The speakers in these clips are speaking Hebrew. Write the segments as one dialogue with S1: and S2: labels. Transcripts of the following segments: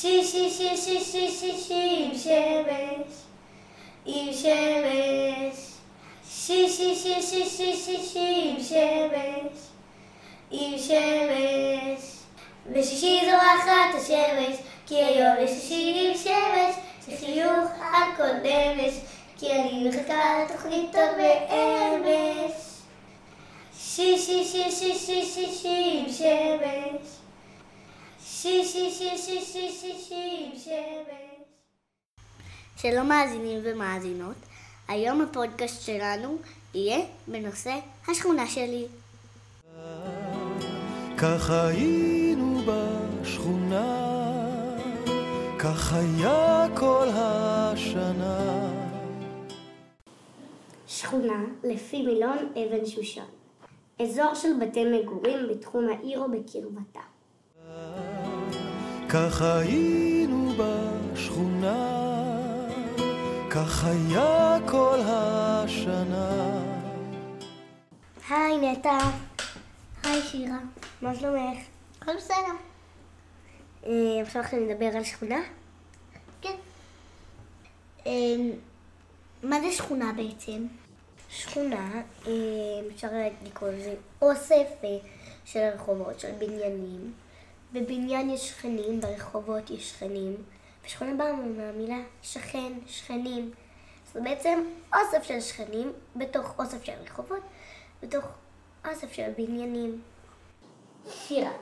S1: שיש, שיש, שיש, שיש, שיש, עם שמש, עם שמש. שיש, שיש, שיש, שיש, שיש, שיש, עם שמש, עם שמש. בשישי זורחת השמש, כי היום יש שישי עם שמש, שחיוך נמש, כי אני מחכה לתוכנית טוב באמש. שישי, שישי, שישי, שישי, עם שמש. שישי, שישי, שישי, שישי, עם שמש.
S2: שלום מאזינים ומאזינות, היום הפודקאסט שלנו יהיה בנושא השכונה שלי.
S3: כך היינו בשכונה, כך היה כל השנה.
S2: שכונה לפי מילון אבן שושן, אזור של בתי מגורים בתחום העיר או בקרבתה.
S3: כך היינו בשכונה, כך היה כל השנה.
S2: היי נטע. היי שירה. מה שלומך?
S1: הכל בסדר.
S2: אה, עכשיו אנחנו נדבר על שכונה?
S1: כן.
S2: אה, מה זה שכונה בעצם? שכונה, אה, אפשר לקרוא לזה אוסף של רחובות, של בניינים. בבניין יש שכנים, ברחובות יש שכנים. ושכונה באה מהמילה שכן, שכנים. זה בעצם אוסף של שכנים בתוך אוסף של רחובות, בתוך אוסף של בניינים.
S1: שירה,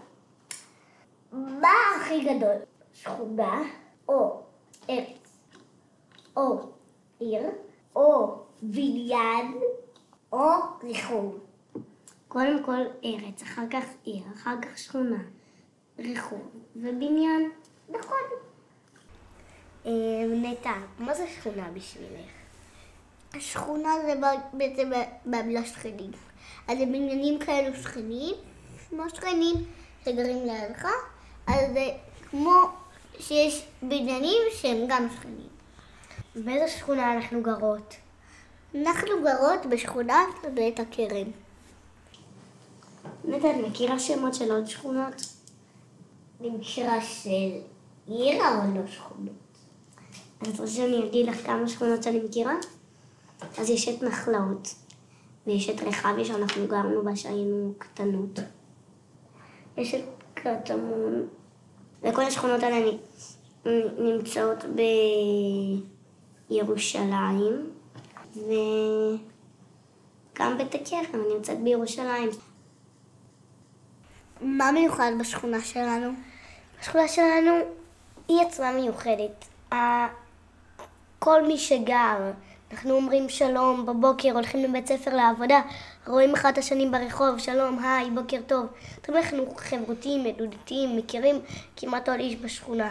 S1: מה הכי גדול? שכונה או ארץ או עיר או בניין או רחוב?
S2: קודם כל ארץ, אחר כך עיר, אחר כך שכונה, רחוב ובניין.
S1: נכון.
S2: אה, נטע, מה זה שכונה בשבילך?
S1: השכונה זה בעצם מהמילה שכנים. אז זה בניינים כאלו שכנים, כמו שכנים שגרים לידך, אז זה כמו שיש בניינים שהם גם שכנים.
S2: באיזה שכונה אנחנו גרות?
S1: אנחנו גרות בשכונת בית הכרם.
S2: נטע, את מכירה שמות של עוד שכונות?
S1: אני מכירה של עיר, אבל לא שכונות.
S2: אז את רוצה שאני אגיד לך כמה שכונות שאני מכירה? אז יש את נחלאות, ויש את רחביה שאנחנו גרנו בה שהיינו קטנות. יש את קטמון, וכל השכונות האלה נמצאות בירושלים, וגם בית הכרם נמצאת בירושלים.
S1: מה מיוחד בשכונה שלנו?
S2: השכונה שלנו היא עצמה מיוחדת. כל מי שגר, אנחנו אומרים שלום בבוקר, הולכים לבית ספר לעבודה, רואים אחד את השני ברחוב, שלום, היי, בוקר טוב. אומרת, אנחנו חברותיים, ידידותיים, מכירים כמעט כל איש בשכונה.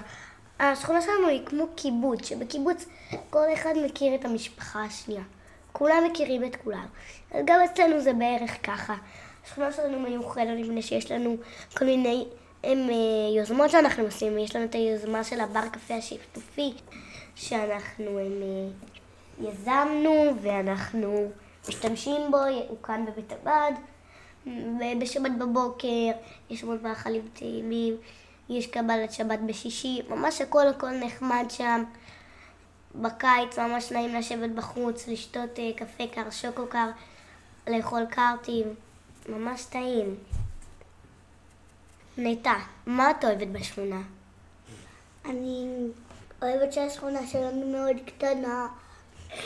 S2: השכונה שלנו היא כמו קיבוץ, שבקיבוץ כל אחד מכיר את המשפחה השנייה. כולם מכירים את כולם. אז גם אצלנו זה בערך ככה. השכונה שלנו מיוחדת מפני שיש לנו כל מיני הם, אה, יוזמות שאנחנו עושים. יש לנו את היוזמה של הבר קפה השיתופי, שאנחנו הם, אה, יזמנו ואנחנו משתמשים בו, הוא כאן בבית הבד. ובשבת בבוקר יש המון מאכלים טעימים, יש קבלת שבת בשישי, ממש הכל הכל נחמד שם. בקיץ ממש נעים לשבת בחוץ, לשתות אה, קפה קר, שוקו קר, לאכול קרטים, ממש טעים. נטע, מה את אוהבת בשכונה?
S1: אני אוהבת שהשכונה שלנו מאוד קטנה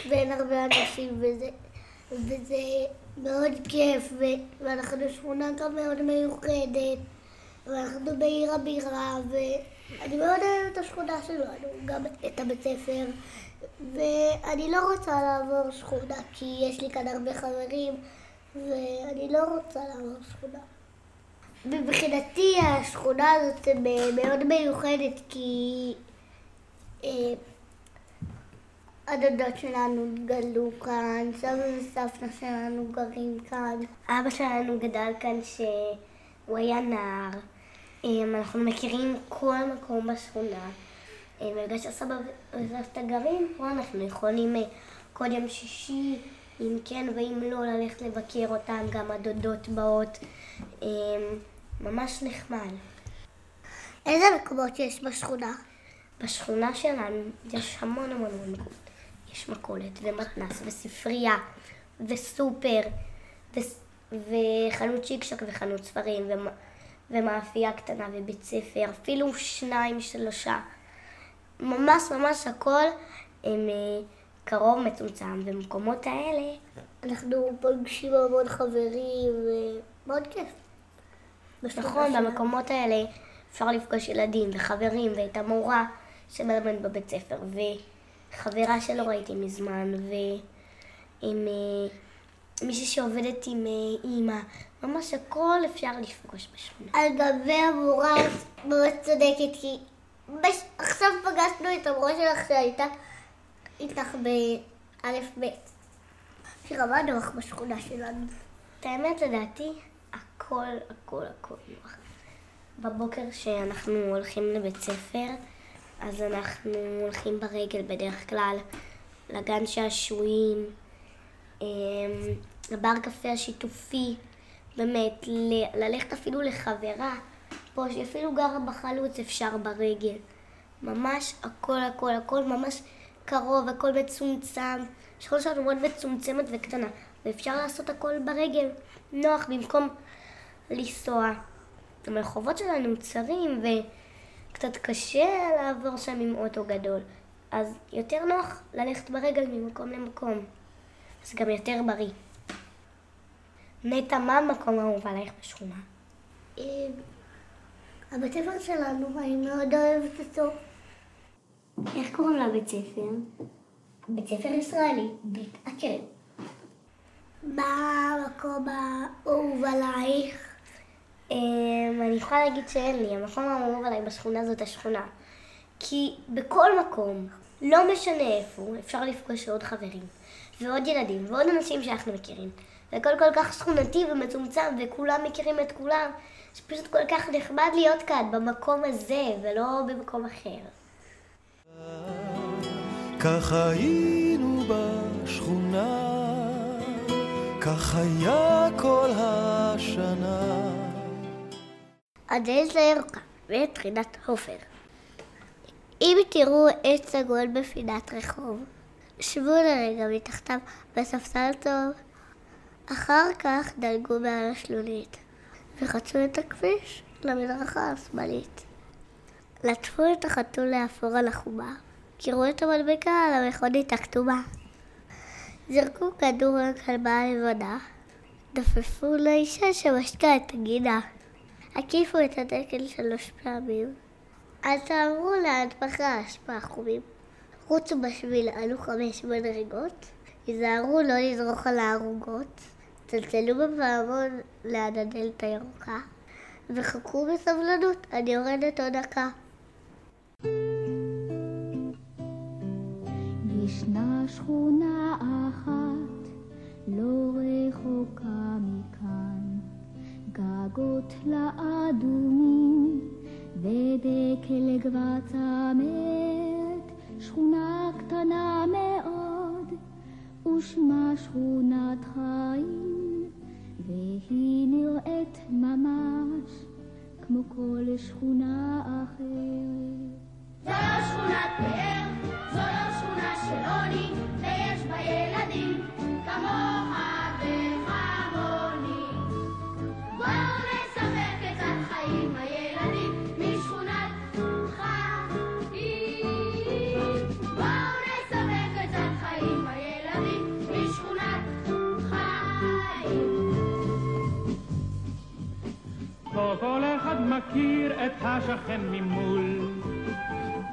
S1: ואין הרבה אנשים וזה, וזה מאוד כיף ו- ואנחנו שכונה גם מאוד מיוחדת ואנחנו בעיר הבירה ואני מאוד אוהבת את השכונה שלנו, גם את הבית ספר ואני לא רוצה לעבור שכונה כי יש לי כאן הרבה חברים ואני לא רוצה לעבור שכונה. מבחינתי השכונה הזאת מאוד מיוחדת כי אה, הדודות שלנו גדלו כאן, סבא וסבתא שלנו גרים כאן.
S2: אבא שלנו גדל כאן שהוא היה נער. אמ, אנחנו מכירים כל מקום בשכונה. אמ, בגלל שסבא וסבתא גרים פה, אנחנו יכולים אה, כל יום שישי, אם כן ואם לא, ללכת לבקר אותם, גם הדודות באות. אמ, ממש נחמד.
S1: איזה מקומות יש בשכונה?
S2: בשכונה שלנו יש המון המון מקומות. יש מכולת ומתנ"ס וספרייה וסופר וס... וחנות צ'יק וחנות ספרים ומ... ומאפייה קטנה ובית ספר, אפילו שניים, שלושה. ממש ממש הכל הם אה, קרוב מצומצם, ובמקומות האלה
S1: אנחנו פוגשים המון חברים, ומאוד כיף.
S2: נכון, במקומות האלה אפשר לפגוש ילדים וחברים ואת המורה שמלמד בבית ספר וחברה שלא ראיתי מזמן ועם אה, מישהי שעובדת עם אה, אימא. ממש הכל אפשר לפגוש בשכונה.
S1: על גבי המורה מאוד צודקת, כי. עכשיו פגשנו את המורה שלך שהייתה איתך באלף בית. שרמה נוח בשכונה שלנו.
S2: את האמת, לדעתי, הכל, הכל, הכל נוח. בבוקר שאנחנו הולכים לבית ספר, אז אנחנו הולכים ברגל בדרך כלל לגן שעשועים, אמ, לבר קפה השיתופי, באמת, ללכת אפילו לחברה, פה שאפילו גרה בחלוץ אפשר ברגל. ממש הכל הכל הכל ממש קרוב, הכל מצומצם. השכונה שלנו מאוד מצומצמת וקטנה, ואפשר לעשות הכל ברגל, נוח, במקום לנסוע. הרחובות שלנו צרים וקצת קשה לעבור שם עם אוטו גדול, אז יותר נוח ללכת ברגל ממקום למקום. זה גם יותר בריא. נטע, מה המקום האהוב עלייך בשכונה?
S1: אמ, הבית ספר שלנו, אני מאוד אוהבת אותו.
S2: איך קוראים לבית ספר?
S1: בית ספר ישראלי, בית הכרם. מה המקום האהוב עלייך?
S2: אמ, אני יכולה להגיד שאין לי, המקום האהוב עליי בשכונה זאת השכונה. כי בכל מקום, לא משנה איפה, אפשר לפגוש עוד חברים, ועוד ילדים, ועוד אנשים שאנחנו מכירים. והכל כל כך שכונתי ומצומצם, וכולם מכירים את כולם, שפשוט כל כך נחמד להיות כאן, במקום הזה, ולא במקום אחר.
S3: כך היינו בשכונה, כך היה כל השנה.
S1: הדלת הירוקה וטחינת עופר. אם תראו עץ עגול בפינת רחוב, שבו לרגע מתחתיו בספסל טוב, אחר כך דלגו מעל השלולית וחצו את הכביש למדרכה השמאלית. לטפו את החתול לאפור על החומה, קירו את המדבקה על המכונית הכתומה. זרקו כדור לכלבה הלבנה, דפפו לאישה שמשקה את הגינה. הקיפו את הדקל שלוש פעמים. אל תעברו ליד פחי האשפה החומים. רוצו בשביל עלו חמש מדרגות, היזהרו לא לזרוק על הערוגות. צלצלו בפעמון ליד הדלת הירוקה, וחכו בסבלנות, אני יורדת עוד דקה.
S4: שכונה אחת לא רחוקה מכאן, גגות לאדומים ודקל כבר צמאת, שכונה קטנה מאוד ושמה שכונת חיים, והיא נראית ממש כמו כל שכונה אחרת.
S5: זו לא שכונת פאר, זו לא שכונה של עוני, ויש בה ילדים כמוך וכמוני. בואו נשחק קצת חיים הילדים משכונת חיים. בואו נשחק קצת חיים הילדים משכונת חיים.
S6: פה כל אחד מכיר את השכן ממול,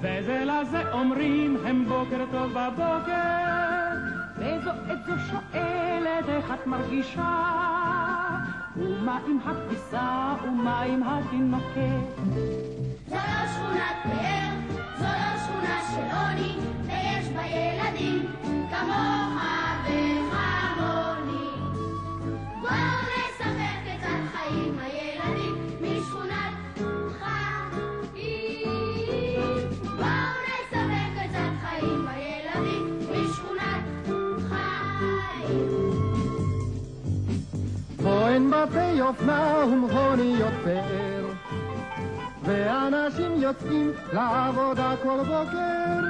S6: וזה לזה אומרים הם בוקר טוב בבוקר, וזו את זו שואלת איך את מרגישה, ומה עם הכביסה ומה עם התינוקת.
S5: זו לא שכונת פאר, זו לא שכונה של עוני, ויש בה ילדים כמוך
S6: בתי אופנה ומכוניות פאר,
S3: ואנשים יוצאים לעבודה כל בוקר,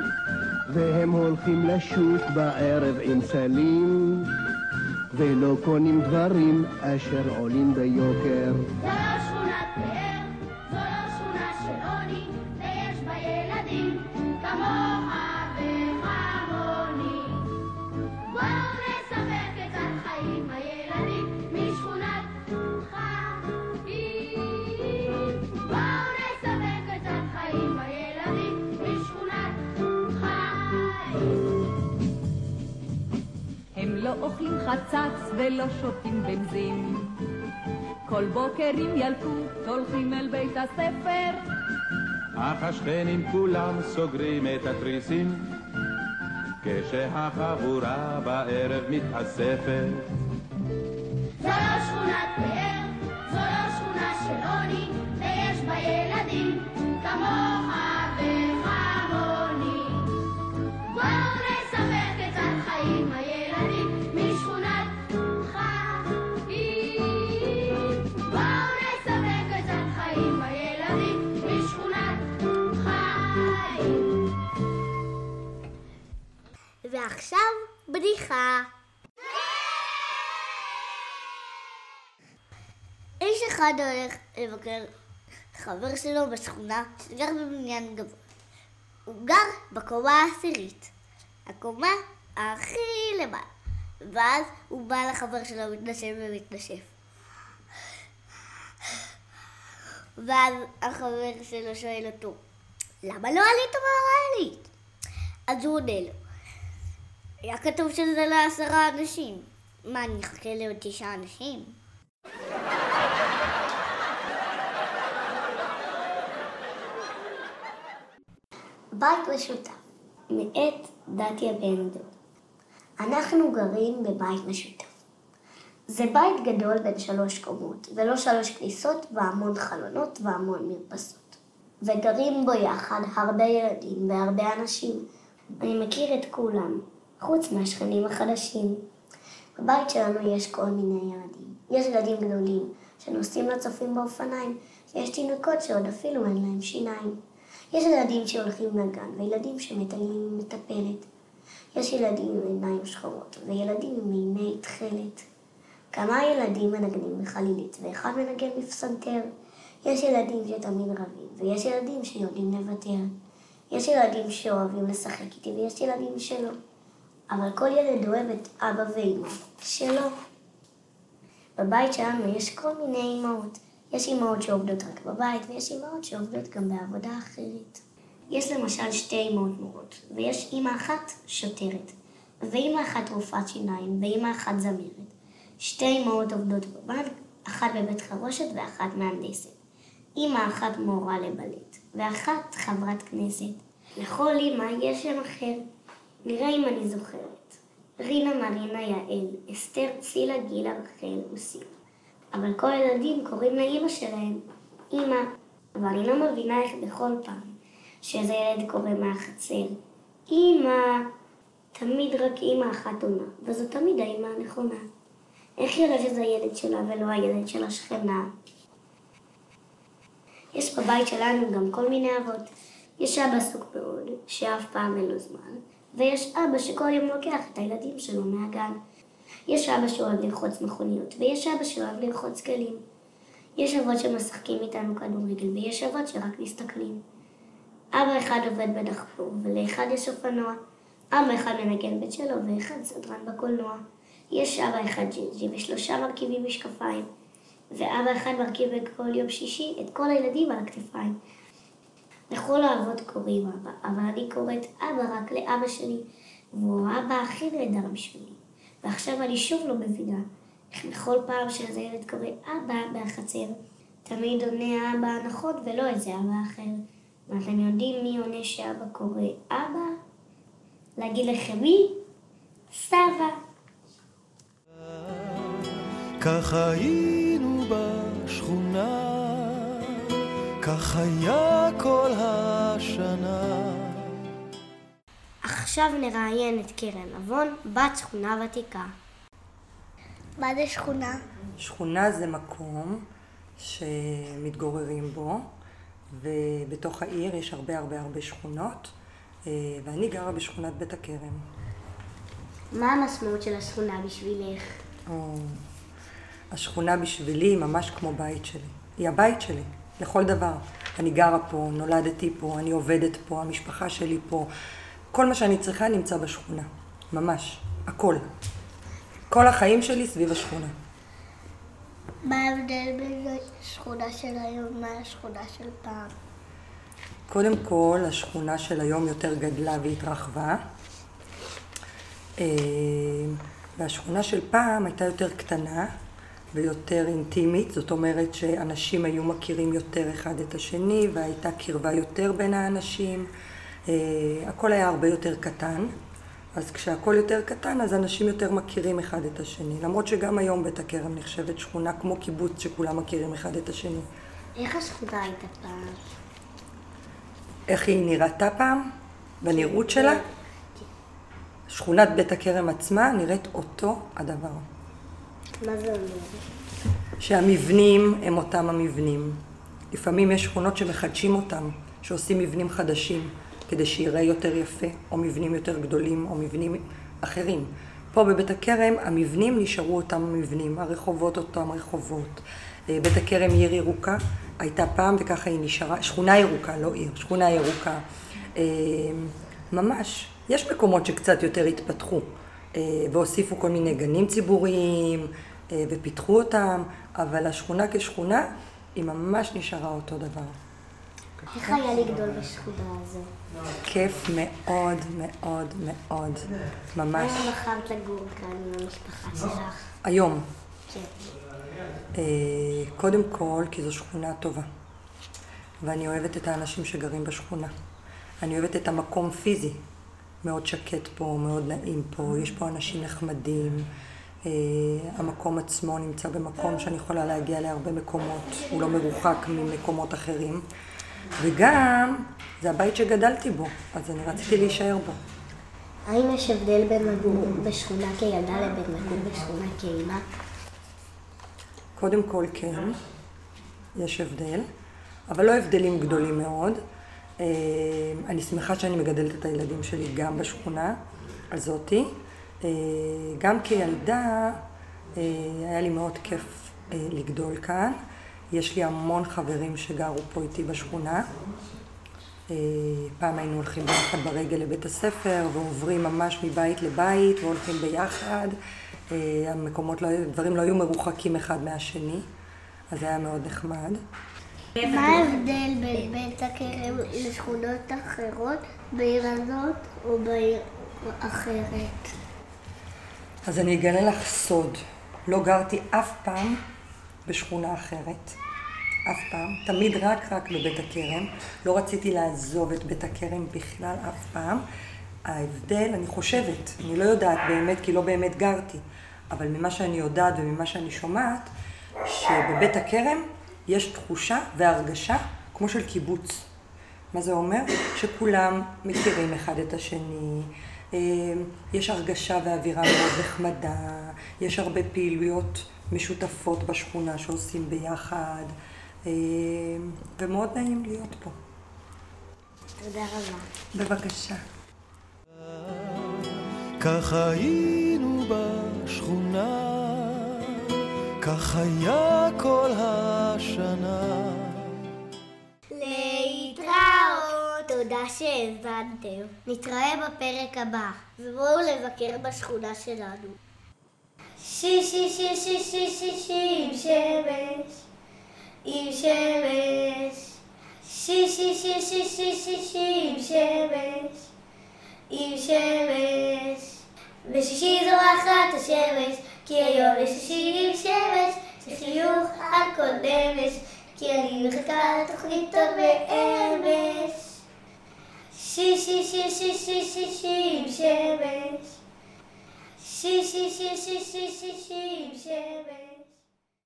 S3: והם הולכים לשוק בערב עם סלים, ולא קונים דברים אשר עולים ביוקר.
S5: זו
S7: אוכלים חצץ ולא שותים בנזין. כל בוקר עם ילקוט הולכים אל בית הספר.
S6: אך השכנים כולם סוגרים את התריסים כשהחבורה בערב מתאספת
S5: זו לא שכונת פאר,
S1: הולך לבקר חבר שלו בשכונה שגר בבניין גבוה. הוא גר בקומה העשירית, הקומה הכי למעלה. ואז הוא בא לחבר שלו, מתנשף ומתנשף. ואז החבר שלו שואל אותו, למה לא עלית מהמעלית? אז הוא עונה לו, היה כתוב שזה לעשרה אנשים. מה, אני אחכה לעוד תשעה אנשים?
S2: בית משותף, מאת דתיה בן דוד. אנחנו גרים בבית משותף. זה בית גדול בין שלוש קומות, ולא שלוש כניסות, והמון חלונות והמון מרפסות. וגרים בו יחד הרבה ילדים והרבה אנשים. אני מכיר את כולם, חוץ מהשכנים החדשים. בבית שלנו יש כל מיני ילדים. יש ילדים גדולים שנוסעים לצופים באופניים, ויש תינוקות שעוד אפילו אין להם שיניים. יש ילדים שהולכים לגן, וילדים שמטיילים עם מטפלת. יש ילדים עם עיניים שחורות, וילדים עם עיני תכלת. כמה ילדים מנגנים בחלילית, ואחד מנגן בפסנתר. יש ילדים שתמיד רבים, ויש ילדים שיודעים לוותר. יש ילדים שאוהבים לשחק איתי, ויש ילדים שלא. אבל כל ילד אוהב את אבא ואמא שלו. בבית שלנו יש כל מיני אמהות. יש אמהות שעובדות רק בבית, ויש אמהות שעובדות גם בעבודה אחרת. יש למשל שתי אמהות מורות, ויש אמא אחת שוטרת, ואמא אחת רופאת שיניים, ואמא אחת זמרת. שתי אמהות עובדות בבנק, אחת בבית חרושת ואחת מהנדסת. אמא אחת מורה לבלט, ואחת חברת כנסת. לכל אמא יש שם אחר. נראה אם אני זוכרת. רינה, מרינה, יעל, אסתר, צילה, גילה, רחל וסילה. אבל כל הילדים קוראים לאימא שלהם אימא, אבל אני לא מבינה איך בכל פעם שאיזה ילד קורא מהחצר אימא, תמיד רק אימא אחת עונה, וזו תמיד האימא הנכונה. איך יראה שזה הילד שלה ולא הילד של השכנה? יש בבית שלנו גם כל מיני אבות. יש אבא עסוק מאוד, שאף פעם אין לו זמן, ויש אבא שכל יום לוקח את הילדים שלו מהגן. יש אבא שאוהב לרחוץ מכוניות, ויש אבא שאוהב לרחוץ כלים. יש אבות שמשחקים איתנו כדורגל, ויש אבות שרק מסתכלים. אבא אחד עובד בדחפור, ולאחד יש אופנוע. אבא אחד מנגן בצ'לו, ואחד סדרן בקולנוע. יש אבא אחד ג'ינג'י, ושלושה מרכיבים משקפיים. ואבא אחד מרכיב בכל יום שישי את כל הילדים על הכתפיים. לכל האבות קוראים אבא, אבל אני קוראת אבא רק לאבא שלי, והוא האבא הכי נהדר בשבילי. ועכשיו אני שוב לא מבינה איך בכל פעם שאיזה ילד קורא אבא מהחצר, תמיד עונה האבא הנכון ולא איזה אבא אחר. ואתם יודעים מי עונה שאבא קורא אבא? להגיד לכם מי? סבא.
S3: כך היינו בשכונה, כך היה כל השנה.
S2: עכשיו נראיין את קרן נבון, בת שכונה ותיקה.
S1: מה זה שכונה?
S8: שכונה זה מקום שמתגוררים בו, ובתוך העיר יש הרבה הרבה הרבה שכונות, אה, ואני גרה בשכונת בית הכרם.
S2: מה המשמעות של השכונה בשבילך?
S8: או, השכונה בשבילי היא ממש כמו בית שלי. היא הבית שלי, לכל דבר. אני גרה פה, נולדתי פה, אני עובדת פה, המשפחה שלי פה. כל מה שאני צריכה נמצא בשכונה. ממש. הכל. כל החיים שלי סביב השכונה.
S1: מה ההבדל בין השכונה של היום מהשכונה של פעם?
S8: קודם כל, השכונה של היום יותר גדלה והתרחבה. אה, והשכונה של פעם הייתה יותר קטנה ויותר אינטימית, זאת אומרת שאנשים היו מכירים יותר אחד את השני והייתה קרבה יותר בין האנשים. אה, הכל היה הרבה יותר קטן. אז כשהכול יותר קטן, אז אנשים יותר מכירים אחד את השני. למרות שגם היום בית הכרם נחשבת שכונה כמו קיבוץ שכולם מכירים אחד את השני.
S2: איך השכונה הייתה פעם?
S8: איך היא נראתה פעם? בנראות שלה? שכונת בית הכרם עצמה נראית אותו הדבר.
S2: מה זה אומר?
S8: שהמבנים הם אותם המבנים. לפעמים יש שכונות שמחדשים אותם, שעושים מבנים חדשים, כדי שיראה יותר יפה, או מבנים יותר גדולים, או מבנים אחרים. פה בבית הכרם המבנים נשארו אותם המבנים, הרחובות אותם רחובות. אה, בית הכרם עיר ירוקה הייתה פעם וככה היא נשארה, שכונה ירוקה, לא עיר, שכונה ירוקה. אה, ממש, יש מקומות שקצת יותר התפתחו אה, והוסיפו כל מיני גנים ציבוריים ופיתחו אותם, אבל השכונה כשכונה היא ממש נשארה אותו דבר.
S2: איך היה לגדול בשכונה הזו?
S8: כיף מאוד מאוד מאוד, ממש.
S2: למה בחרת לגור כאן עם המשפחה שלך?
S8: היום.
S2: כן.
S8: אה, קודם כל, כי זו שכונה טובה. ואני אוהבת את האנשים שגרים בשכונה. אני אוהבת את המקום פיזי. מאוד שקט פה, מאוד נעים פה, יש פה אנשים נחמדים. אה, המקום עצמו נמצא במקום שאני יכולה להגיע להרבה מקומות, הוא לא מרוחק ממקומות אחרים. וגם, זה הבית שגדלתי בו, אז אני רציתי להישאר בו.
S2: האם יש הבדל בין לגור בשכונה כילדה לבין לגור בשכונה כאימא?
S8: קודם כל כן, יש הבדל, אבל לא הבדלים גדולים מאוד. אה, אני שמחה שאני מגדלת את הילדים שלי גם בשכונה הזאתי. אה, גם כילדה אה, היה לי מאוד כיף לגדול כאן. יש לי המון חברים שגרו פה איתי בשכונה. פעם היינו הולכים ביחד ברגל לבית הספר ועוברים ממש מבית לבית והולכים ביחד. המקומות, לא, דברים לא היו מרוחקים אחד מהשני, אז זה היה מאוד נחמד.
S1: מה ההבדל בין בית הכרם לשכונות אחרות, בעיר הזאת או בעיר אחרת?
S8: אז אני אגלה לך סוד. לא גרתי אף פעם בשכונה אחרת. אף פעם. תמיד רק רק בבית הכרם. לא רציתי לעזוב את בית הכרם בכלל אף פעם. ההבדל, אני חושבת, אני לא יודעת באמת, כי לא באמת גרתי, אבל ממה שאני יודעת וממה שאני שומעת, שבבית הכרם יש תחושה והרגשה כמו של קיבוץ. מה זה אומר? שכולם מכירים אחד את השני, יש הרגשה ואווירה מאוד נחמדה, יש הרבה פעילויות משותפות בשכונה שעושים ביחד, אה, ומאוד נעים להיות פה.
S2: תודה רבה.
S8: בבקשה.
S3: כך היינו בשכונה, כך היה כל השנה.
S1: תודה שהאזנתם. נתראה בפרק הבא, ובואו לבקר בשכונה שלנו. שי שי שי שי שי שי שי עם שמש, עם שמש. שי שי שי שי שי שי שי עם שמש. עם שמש. בשישי זורחת השמש, כי היום יש שישי עם שמש, זה חיוך על כל נמש, כי אני מחכה לתוכנית עוד באמש. Si, si, si, si, si, si, si, siebie. Si, si, si, si, si, si, si, siebie.